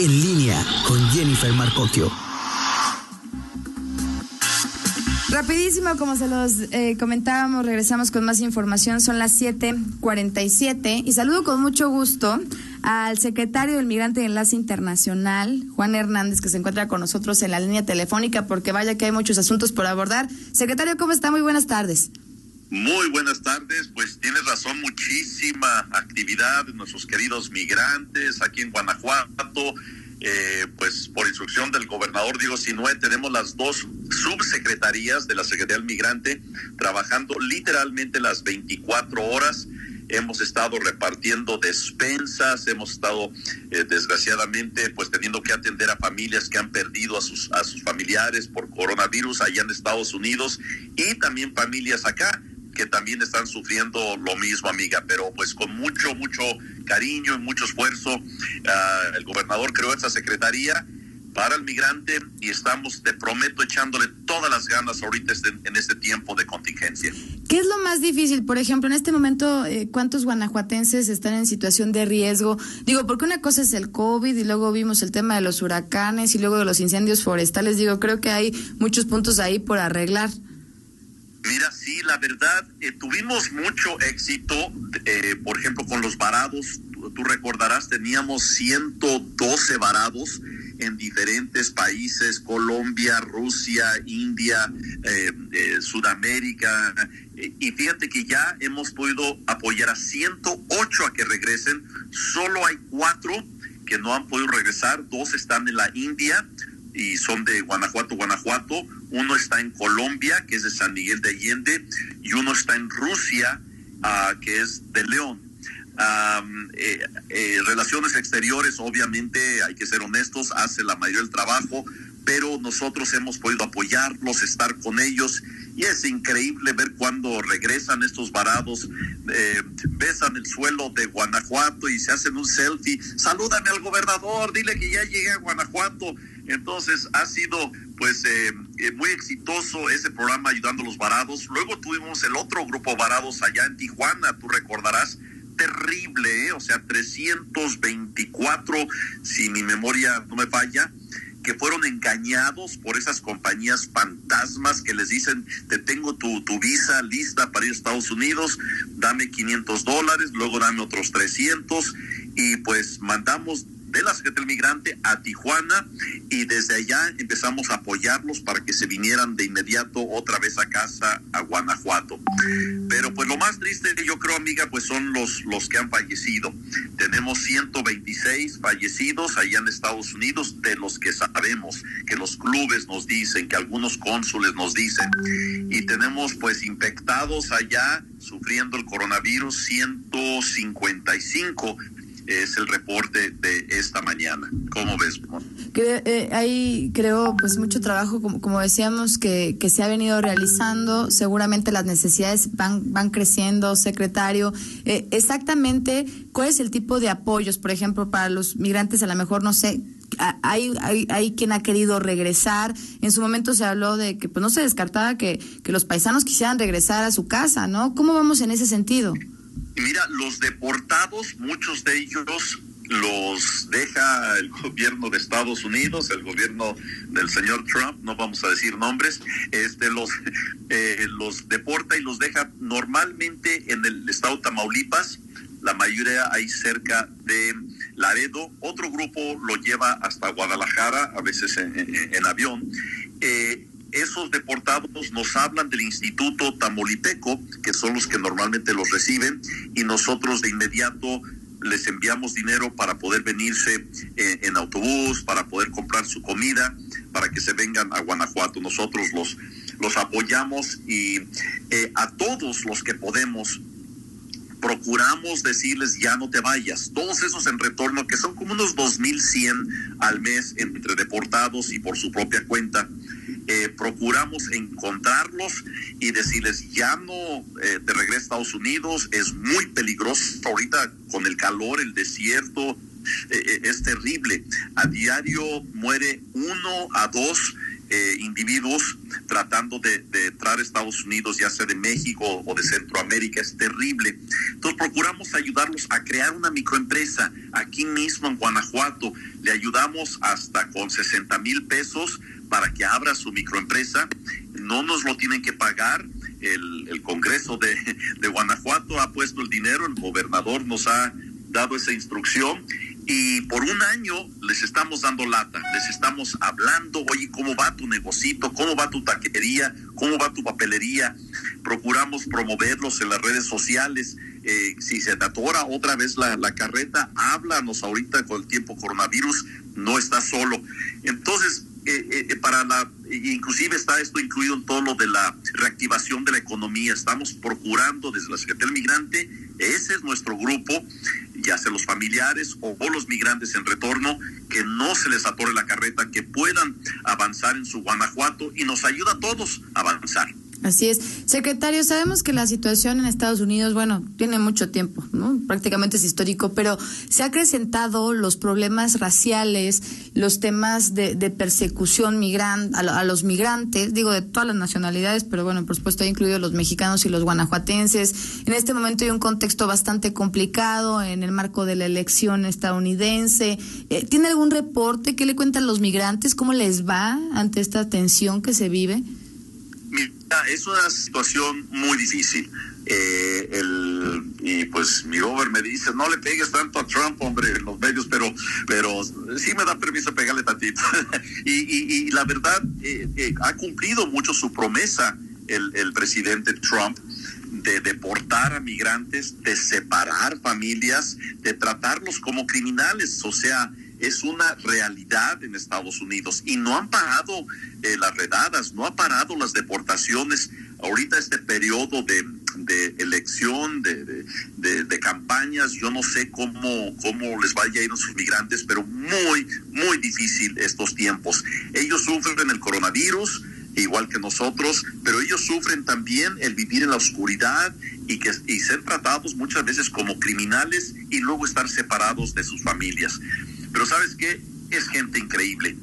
En línea con Jennifer Marcocchio. Rapidísimo, como se los eh, comentábamos, regresamos con más información. Son las 7:47 y saludo con mucho gusto al secretario del Migrante de Enlace Internacional, Juan Hernández, que se encuentra con nosotros en la línea telefónica, porque vaya que hay muchos asuntos por abordar. Secretario, ¿cómo está? Muy buenas tardes. Muy buenas tardes, pues tienes razón, muchísima actividad de nuestros queridos migrantes aquí en Guanajuato. Eh, pues por instrucción del gobernador Diego Sinue, tenemos las dos subsecretarías de la Secretaría del Migrante trabajando literalmente las 24 horas. Hemos estado repartiendo despensas, hemos estado eh, desgraciadamente pues teniendo que atender a familias que han perdido a sus, a sus familiares por coronavirus allá en Estados Unidos y también familias acá que también están sufriendo lo mismo, amiga, pero pues con mucho, mucho cariño y mucho esfuerzo, ah, el gobernador creó esta secretaría para el migrante y estamos, te prometo, echándole todas las ganas ahorita este, en este tiempo de contingencia. ¿Qué es lo más difícil? Por ejemplo, en este momento, eh, ¿cuántos guanajuatenses están en situación de riesgo? Digo, porque una cosa es el COVID y luego vimos el tema de los huracanes y luego de los incendios forestales. Digo, creo que hay muchos puntos ahí por arreglar. Mira, sí, la verdad, eh, tuvimos mucho éxito, eh, por ejemplo, con los varados. Tú, recordarás, teníamos 112 varados en diferentes países, Colombia, Rusia, India, eh, Sudamérica. y fíjate que ya hemos podido apoyar a 108 a que regresen. Solo hay cuatro que no han podido regresar. Dos están en la India y son de Guanajuato, Guanajuato uno está en Colombia, que es de San Miguel de Allende, y uno está en Rusia, uh, que es de León. Eh, eh, relaciones exteriores, obviamente, hay que ser honestos, hace la mayoría del trabajo, pero nosotros hemos podido apoyarlos, estar con ellos, y es increíble ver cuando regresan estos varados, eh, besan el suelo de Guanajuato y se hacen un selfie, salúdame al gobernador, dile que ya llegué a Guanajuato. Entonces ha sido pues eh, eh, muy exitoso ese programa ayudando a los varados. Luego tuvimos el otro grupo varados allá en Tijuana, tú recordarás, terrible, ¿eh? o sea, 324, si mi memoria no me falla, que fueron engañados por esas compañías fantasmas que les dicen, te tengo tu, tu visa lista para ir a Estados Unidos, dame 500 dólares, luego dame otros 300 y pues mandamos de la Secretaría del Migrante a Tijuana y desde allá empezamos a apoyarlos para que se vinieran de inmediato otra vez a casa a Guanajuato. Pero pues lo más triste yo creo, amiga, pues son los, los que han fallecido. Tenemos 126 fallecidos allá en Estados Unidos de los que sabemos, que los clubes nos dicen, que algunos cónsules nos dicen. Y tenemos pues infectados allá sufriendo el coronavirus 155 es el reporte de esta mañana. ¿Cómo ves? Eh, hay, creo, pues mucho trabajo, como, como decíamos, que, que, se ha venido realizando. Seguramente las necesidades van, van creciendo, secretario. Eh, exactamente, ¿cuál es el tipo de apoyos, por ejemplo, para los migrantes? A lo mejor, no sé, hay, hay, hay, quien ha querido regresar. En su momento se habló de que pues no se descartaba que, que los paisanos quisieran regresar a su casa, ¿no? ¿Cómo vamos en ese sentido? Mira, los deportados, muchos de ellos los deja el gobierno de Estados Unidos, el gobierno del señor Trump, no vamos a decir nombres, este los eh, los deporta y los deja normalmente en el estado Tamaulipas, la mayoría ahí cerca de Laredo, otro grupo lo lleva hasta Guadalajara, a veces en, avión. Eh, esos deportados nos hablan del Instituto Tamaulipeco, que son los que normalmente los reciben, y nosotros de inmediato les enviamos dinero para poder venirse eh, en autobús, para poder comprar su comida, para que se vengan a Guanajuato. Nosotros los, los apoyamos y eh, a todos los que podemos procuramos decirles ya no te vayas. Todos esos en retorno, que son como unos 2.100 al mes entre deportados y por su propia cuenta, eh, procuramos encontrarlos y decirles, ya no eh, te regresa a Estados Unidos, es muy peligroso ahorita con el calor, el desierto, eh, es terrible. A diario muere uno a dos individuos tratando de, de, entrar a Estados Unidos, ya sea de México o de Centroamérica, es terrible. Entonces procuramos ayudarlos a crear una microempresa aquí mismo en Guanajuato. Le ayudamos hasta con 60 mil pesos para que abra su microempresa. No nos lo tienen que pagar. El, el Congreso de, de Guanajuato ha puesto el dinero, el gobernador nos ha dado esa instrucción y por un año les estamos dando lata, les estamos hablando, oye, ¿cómo va tu negocito? ¿Cómo va tu taquería? ¿Cómo va tu papelería? Procuramos promoverlos en las redes sociales. Eh, si se te atora otra vez la, la carreta, háblanos ahorita con el tiempo coronavirus, no estás solo. Entonces, eh, eh, para la, inclusive está esto incluido en todo lo de la reactivación de la economía. Estamos procurando desde la Secretaría Migrante, ese es nuestro grupo, ya sea los familiares o, los migrantes en retorno, que no se les atore la carreta, que puedan avanzar en su Guanajuato y nos ayuda a todos a avanzar. Así es. Secretario, sabemos que la situación en Estados Unidos, bueno, tiene mucho tiempo, ¿no? Prácticamente es histórico, pero se ha acrecentado los problemas raciales, los temas de, de persecución migran, a, a, los migrantes, digo, de todas las nacionalidades, pero bueno, por supuesto, incluidos los mexicanos y los guanajuatenses. En este momento hay un contexto bastante complicado en el marco de la elección estadounidense. Eh, ¿Tiene algún reporte? ¿Qué le cuentan los migrantes? ¿Cómo les va ante esta tensión que se vive? Mira, es una situación muy difícil. Eh, el, y pues mi over me dice, no le pegues tanto a Trump, hombre, en los medios, pero, pero sí me da permiso pegarle tantito. y, y, y, la verdad, eh, eh, ha cumplido mucho su promesa el, el presidente Trump de deportar a migrantes, de separar familias, de tratarlos como criminales, o sea, es una realidad en Estados Unidos y no han parado eh, las redadas, no ha parado las deportaciones. Ahorita este periodo de, de elección, de, de, de, campañas, yo no sé cómo, cómo les vaya a ir a sus migrantes, pero muy, muy difícil estos tiempos. Ellos sufren el coronavirus, igual que nosotros, pero ellos sufren también el vivir en la oscuridad y, que, y ser tratados muchas veces como criminales y luego estar separados de sus familias. Pero sabes qué? Es gente increíble.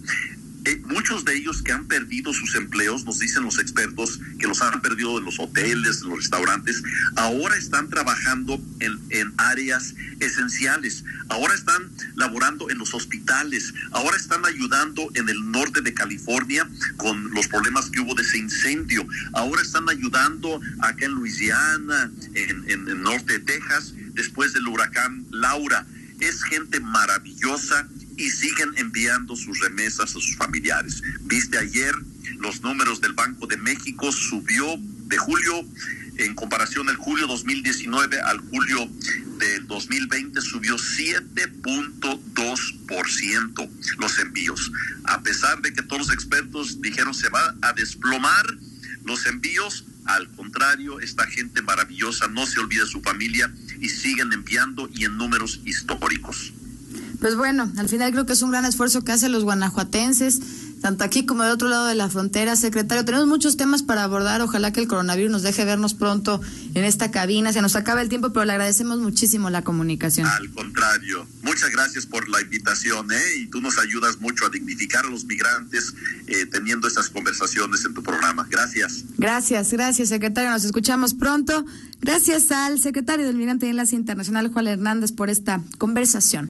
Eh, muchos de ellos que han perdido sus empleos, nos dicen los expertos, que los han perdido en los hoteles, en los restaurantes, ahora están trabajando en, en áreas esenciales, ahora están laborando en los hospitales, ahora están ayudando en el norte de California con los problemas que hubo de ese incendio, ahora están ayudando acá en Luisiana, en, en el norte de Texas, después del huracán Laura es gente maravillosa y siguen enviando sus remesas a sus familiares. Viste ayer los números del Banco de México subió de julio en comparación al julio 2019 al julio del 2020 subió 7.2% los envíos. A pesar de que todos los expertos dijeron se va a desplomar los envíos, al contrario, esta gente maravillosa no se olvida de su familia y siguen enviando y en números históricos. Pues bueno, al final creo que es un gran esfuerzo que hacen los guanajuatenses, tanto aquí como del otro lado de la frontera. Secretario, tenemos muchos temas para abordar. Ojalá que el coronavirus nos deje vernos pronto en esta cabina. Se nos acaba el tiempo, pero le agradecemos muchísimo la comunicación. Al contrario, muchas gracias por la invitación, ¿eh? Y tú nos ayudas mucho a dignificar a los migrantes eh, teniendo estas conversaciones en tu programa. Gracias. Gracias, gracias, secretario. Nos escuchamos pronto. Gracias al secretario del Migrante y Enlace Internacional, Juan Hernández, por esta conversación.